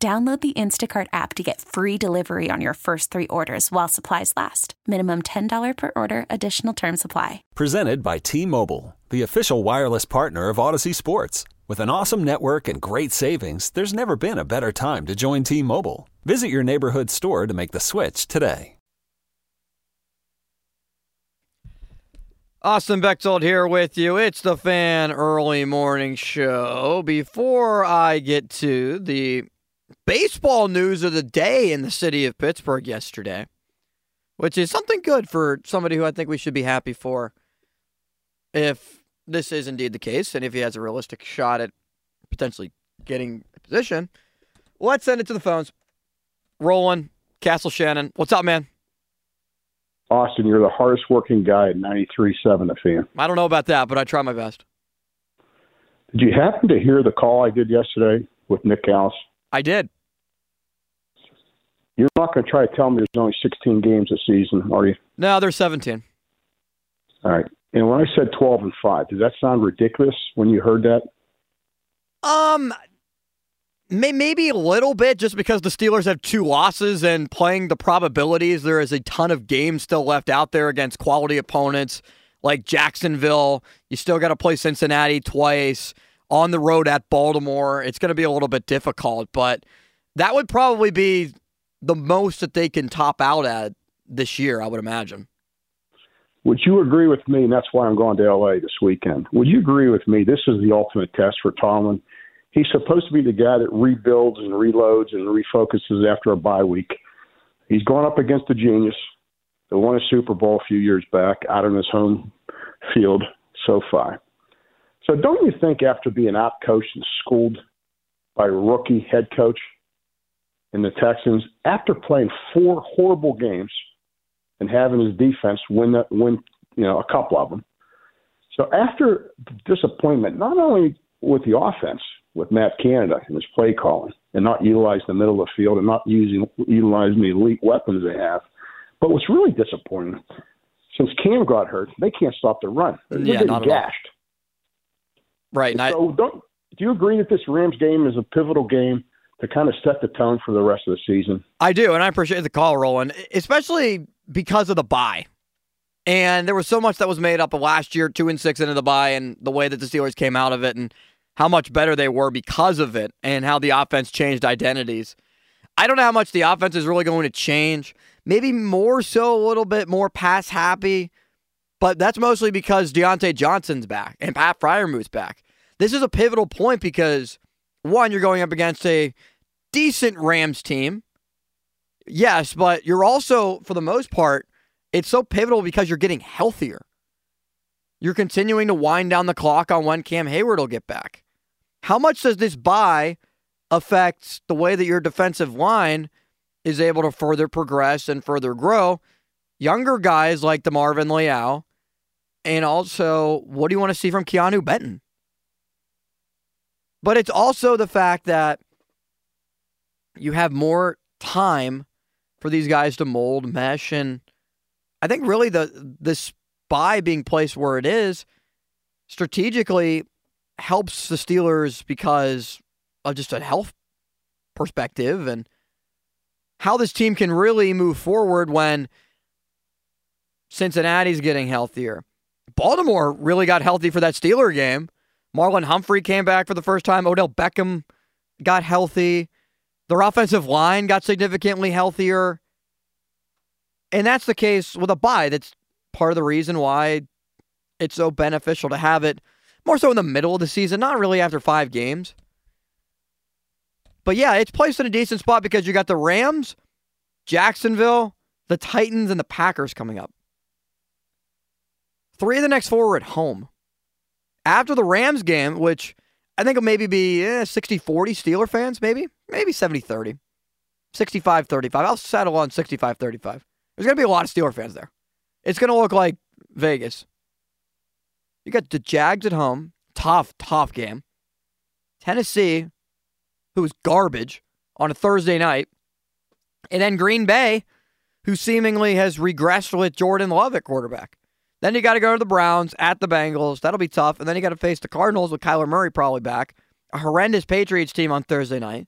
Download the Instacart app to get free delivery on your first three orders while supplies last. Minimum $10 per order, additional term supply. Presented by T Mobile, the official wireless partner of Audacy Sports. With an awesome network and great savings, there's never been a better time to join T Mobile. Visit your neighborhood store to make the switch today. Austin Bechtold here with you. It's the Fan Early Morning Show. Before I get to the baseball news of the day in the city of Pittsburgh yesterday, which is something good for somebody who I think we should be happy for if this is indeed the case and if he has a realistic shot at potentially getting a position. Let's send it to the phones. Roland, Castle Shannon. What's up, man? Austin, you're the hardest working guy at 93.7 The Fan. I don't know about that, but I try my best. Did you happen to hear the call I did yesterday with Nick Callis? I did. You're not going to try to tell me there's only 16 games a season, are you? No, there's 17. All right. And when I said 12 and 5, does that sound ridiculous when you heard that? Um, may, maybe a little bit just because the Steelers have two losses and playing the probabilities, there is a ton of games still left out there against quality opponents like Jacksonville. You still got to play Cincinnati twice on the road at Baltimore. It's going to be a little bit difficult, but that would probably be the most that they can top out at this year, I would imagine. Would you agree with me? And that's why I'm going to LA this weekend. Would you agree with me? This is the ultimate test for Tomlin. He's supposed to be the guy that rebuilds and reloads and refocuses after a bye week. He's going up against a genius that won a Super Bowl a few years back out on his home field, SoFi. So don't you think after being out coached and schooled by a rookie head coach in the Texans, after playing four horrible games and having his defense win that win, you know, a couple of them. So after disappointment, not only with the offense, with Matt Canada and his play calling, and not utilizing the middle of the field and not using utilizing the elite weapons they have, but what's really disappointing, since Cam got hurt, they can't stop the run. They're Yeah, getting not at all. gashed. Right. And I, So don't do you agree that this Rams game is a pivotal game to kind of set the tone for the rest of the season? I do, and I appreciate the call, Roland, especially because of the bye. And there was so much that was made up of last year, two and six into the bye, and the way that the Steelers came out of it, and how much better they were because of it, and how the offense changed identities. I don't know how much the offense is really going to change. Maybe more so, a little bit more pass happy, but that's mostly because Diontae Johnson's back and Pat Freiermuth's back. This is a pivotal point because one, you're going up against a decent Rams team. Yes, but you're also, for the most part, it's so pivotal because you're getting healthier. You're continuing to wind down the clock on when Cam Hayward will get back. How much does this bye affect the way that your defensive line is able to further progress and further grow? Younger guys like DeMarvin Leal, and also what do you want to see from Keanu Benton? But it's also the fact that you have more time for these guys to mold, mesh, and I think really the the spy being placed where it is strategically helps the Steelers because of just a health perspective and how this team can really move forward when Cincinnati's getting healthier. Baltimore really got healthy for that Steeler game. Marlon Humphrey came back for the first time. Odell Beckham got healthy. Their offensive line got significantly healthier. And that's the case with a bye. That's part of the reason why it's so beneficial to have it more so in the middle of the season, not really after five games. But yeah, it's placed in a decent spot because you got the Rams, Jacksonville, the Titans, and the Packers coming up. Three of the next four are at home. After the Rams game, which I think will maybe be eh, 60 40 Steeler fans, maybe, maybe 70 30. 65 35. I'll settle on 65 35. There's going to be a lot of Steeler fans there. It's going to look like Vegas. You got the Jags at home. Tough, tough game. Tennessee, who was garbage on a Thursday night. And then Green Bay, who seemingly has regressed with Jordan Love at quarterback. Then you got to go to the Browns at the Bengals. That'll be tough. And then you got to face the Cardinals with Kyler Murray probably back. A horrendous Patriots team on Thursday night.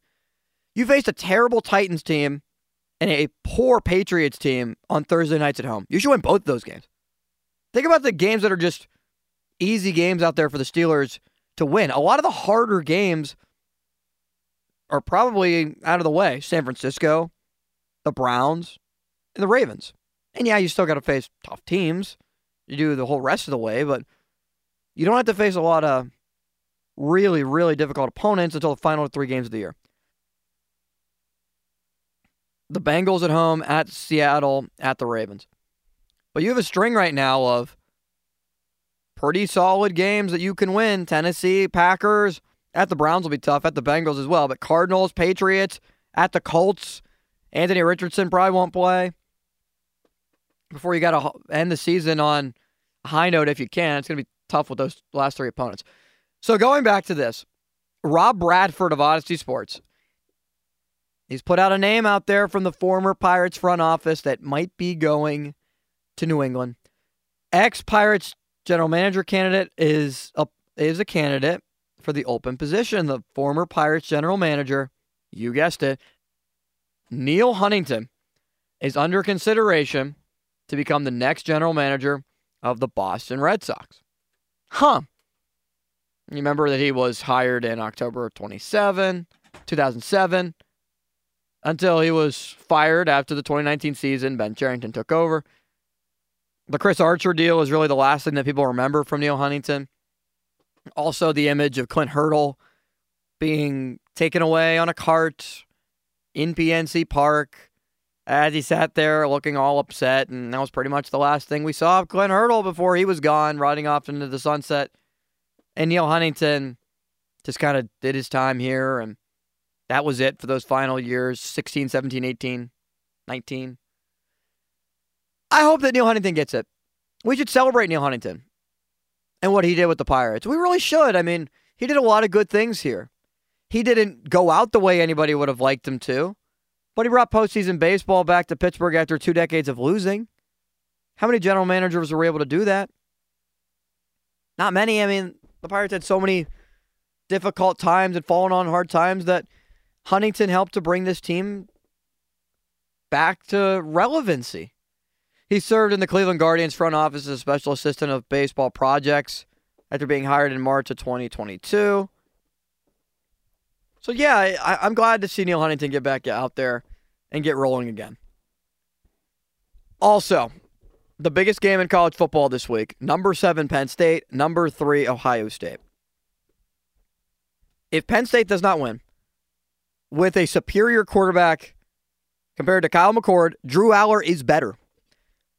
You faced a terrible Titans team and a poor Patriots team on Thursday nights at home. You should win both those games. Think about the games that are just easy games out there for the Steelers to win. A lot of the harder games are probably out of the way. San Francisco, the Browns, and the Ravens. And yeah, you still got to face tough teams. You do the whole rest of the way, but you don't have to face a lot of really, really difficult opponents until the final three games of the year. The Bengals at home, at Seattle, at the Ravens. But you have a string right now of pretty solid games that you can win. Tennessee, Packers, at the Browns will be tough, at the Bengals as well. But Cardinals, Patriots, at the Colts, Anthony Richardson probably won't play. Before you got to end the season on high note if you can, it's going to be tough with those last three opponents. So going back to this, Rob Bradford of Audacy Sports. He's put out a name out there from the former Pirates front office that might be going to New England. Ex Pirates general manager candidate is a is a candidate for the open position. The former Pirates general manager, you guessed it, Neal Huntington, is under consideration to become the next general manager of the Boston Red Sox. Huh. You remember that he was hired in October 27, 2007, until he was fired after the 2019 season. Ben Cherington took over. The Chris Archer deal is really the last thing that people remember from Neal Huntington. Also, the image of Clint Hurdle being taken away on a cart in PNC Park as he sat there looking all upset. And that was pretty much the last thing we saw of Clint Hurdle before he was gone, riding off into the sunset. And Neal Huntington just kind of did his time here, and that was it for those final years 16, 17, 18, 19. I hope that Neal Huntington gets it. We should celebrate Neal Huntington and what he did with the Pirates. We really should. I mean, he did a lot of good things here. He didn't go out the way anybody would have liked him to, but he brought postseason baseball back to Pittsburgh after two decades of losing. How many general managers were able to do that? Not many. I mean, the Pirates had so many difficult times and fallen on hard times that Huntington helped to bring this team back to relevancy. He served in the Cleveland Guardians front office as a special assistant of baseball projects after being hired in March of 2022. So, yeah, I, am glad to see Neal Huntington get back out there and get rolling again. Also, the biggest game in college football this week number seven, Penn State, number three, Ohio State. If Penn State does not win with a superior quarterback compared to Kyle McCord, Drew Allar is better.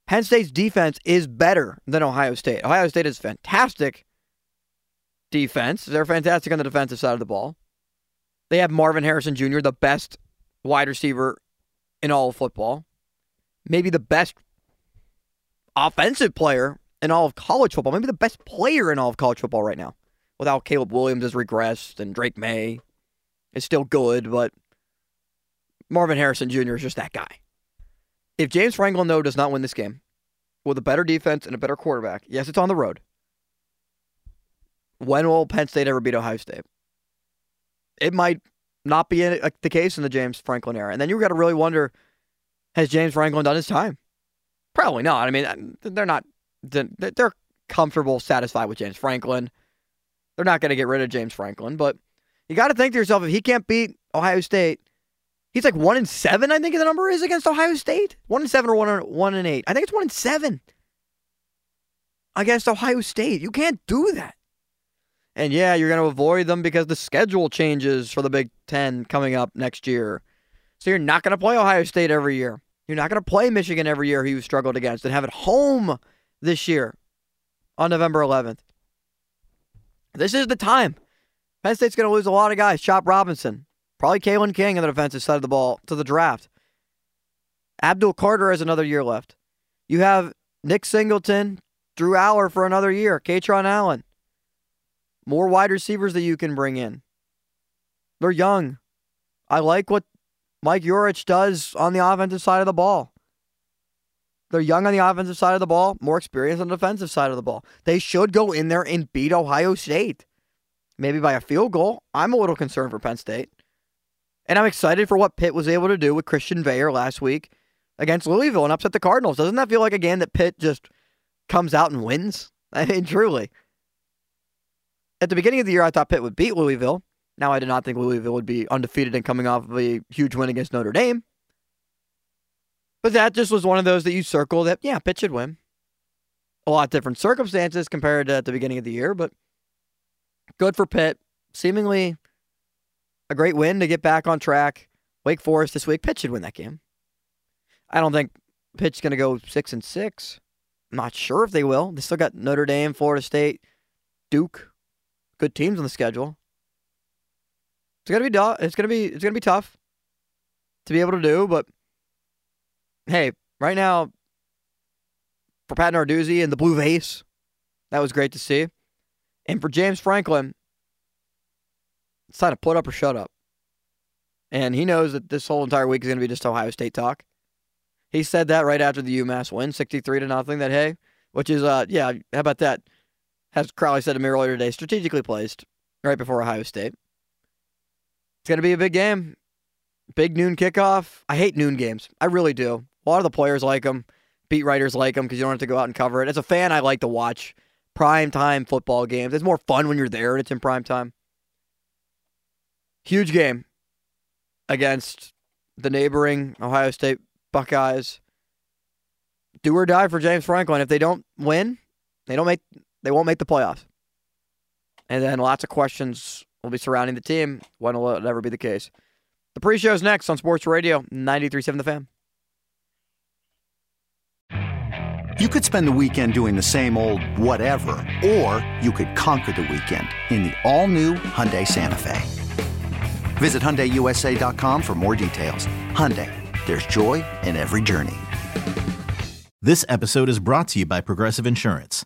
Penn State's defense is better than Ohio State. Ohio State is fantastic defense. They're fantastic on the defensive side of the ball. They have Marvin Harrison Jr., the best wide receiver in all of football, maybe the best offensive player in all of college football, maybe the best player in all of college football right now. Without Caleb Williams has regressed and Drake Maye is still good, but Marvin Harrison Jr. is just that guy. If James Franklin, though, does not win this game with a better defense and a better quarterback, yes, it's on the road. When will Penn State ever beat Ohio State? It might not be the case in the James Franklin era. And then you've got to really wonder has James Franklin done his time? Probably not. I mean, they're not. They're comfortable, satisfied with James Franklin. They're not going to get rid of James Franklin, but you got to think to yourself if he can't beat Ohio State, he's like one in seven. I think the number is against Ohio State. One in seven or one in, one in eight. I think it's one in seven against Ohio State. You can't do that. And yeah, you're going to avoid them because the schedule changes for the Big Ten coming up next year. So you're not going to play Ohio State every year. You're not going to play Michigan every year, who you struggled against, and have it home this year on November 11th. This is the time. Penn State's going to lose a lot of guys. Chop Robinson, Probably Kalen King on the defensive side of the ball to the draft. Abdul Carter has another year left. You have Nick Singleton, Drew Allar for another year, Kaytron Allen. More wide receivers that you can bring in. They're young. I like what Mike Yurcich does on the offensive side of the ball. They're young on the offensive side of the ball, more experienced on the defensive side of the ball. They should go in there and beat Ohio State. Maybe by a field goal. I'm a little concerned for Penn State. And I'm excited for what Pitt was able to do with Christian Veilleux last week against Louisville and upset the Cardinals. Doesn't that feel like a game that Pitt just comes out and wins? I mean, truly. At the beginning of the year, I thought Pitt would beat Louisville. Now, I did not think Louisville would be undefeated and coming off of a huge win against Notre Dame. But that just was one of those that you circle that, yeah, Pitt should win. A lot different circumstances compared to at the beginning of the year, but good for Pitt. Seemingly a great win to get back on track. Wake Forest this week. Pitt should win that game. I don't think Pitt's going to go six and six. I'm not sure if they will. They still got Notre Dame, Florida State, Duke, good teams on the schedule. It's gonna be it's gonna be it's gonna be tough to be able to do, but hey, right now for Pat Narduzzi and the Blue Vase, that was great to see. And for James Franklin, it's time to put up or shut up. And he knows that this whole entire week is going to be just Ohio State talk. He said that right after the UMass win, 63 to nothing, that, hey, which is, uh, yeah, how about that? As Crowley said to me earlier today, strategically placed right before Ohio State. It's going to be a big game. Big noon kickoff. I hate noon games. I really do. A lot of the players like them. Beat writers like them because you don't have to go out and cover it. As a fan, I like to watch prime time football games. It's more fun when you're there and it's in prime time. Huge game against the neighboring Ohio State Buckeyes. Do or die for James Franklin. If they don't win, they don't make they won't make the playoffs. And then lots of questions will be surrounding the team. When will it ever be the case? The pre-show is next on Sports Radio 93.7 The Fan. You could spend the weekend doing the same old whatever, or you could conquer the weekend in the all-new Hyundai Santa Fe. Visit HyundaiUSA.com for more details. Hyundai, there's joy in every journey. This episode is brought to you by Progressive Insurance.